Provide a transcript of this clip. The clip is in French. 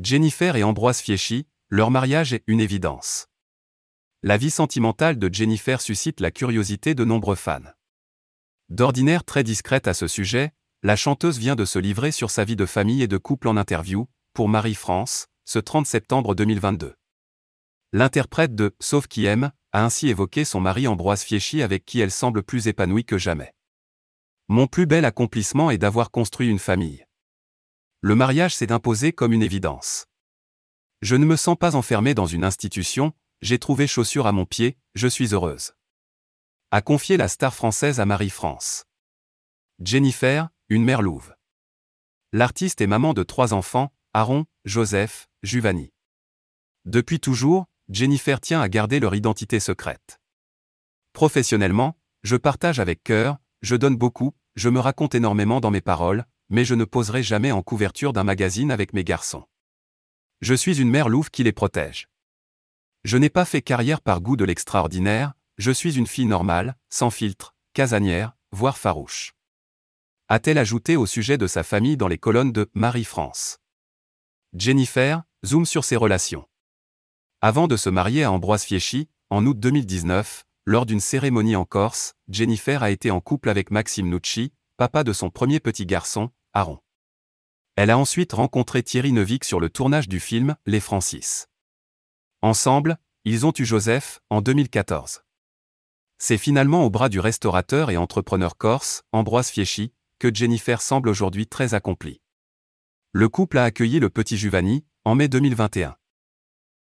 Jennifer et Ambroise Fieschi, leur mariage est une évidence. La vie sentimentale de Jennifer suscite la curiosité de nombreux fans. D'ordinaire très discrète à ce sujet, la chanteuse vient de se livrer sur sa vie de famille et de couple en interview, pour Marie-France, ce 30 septembre 2022. L'interprète de Sauf qui aime a ainsi évoqué son mari Ambroise Fieschi avec qui elle semble plus épanouie que jamais. Mon plus bel accomplissement est d'avoir construit une famille. Le mariage s'est imposé comme une évidence. Je ne me sens pas enfermé dans une institution, j'ai trouvé chaussure à mon pied, je suis heureuse. A confié la star française à Marie-France. Jennifer, une mère louve. L'artiste est maman de trois enfants, Aaron, Joseph, Juvani. Depuis toujours, Jennifer tient à garder leur identité secrète. Professionnellement, je partage avec cœur, je donne beaucoup, je me raconte énormément dans mes paroles, mais je ne poserai jamais en couverture d'un magazine avec mes garçons. Je suis une mère louve qui les protège. Je n'ai pas fait carrière par goût de l'extraordinaire, je suis une fille normale, sans filtre, casanière, voire farouche. A-t-elle ajouté au sujet de sa famille dans les colonnes de Marie-France? Jennifer, zoom sur ses relations. Avant de se marier à Ambroise Fieschi, en août 2019, lors d'une cérémonie en Corse, Jennifer a été en couple avec Maxime Nucci, papa de son premier petit garçon, Elle a ensuite rencontré Thierry Neuvik sur le tournage du film Les Francis. Ensemble, ils ont eu Joseph, en 2014. C'est finalement au bras du restaurateur et entrepreneur corse, Ambroise Fieschi, que Jennifer semble aujourd'hui très accomplie. Le couple a accueilli le petit Juvani, en mai 2021.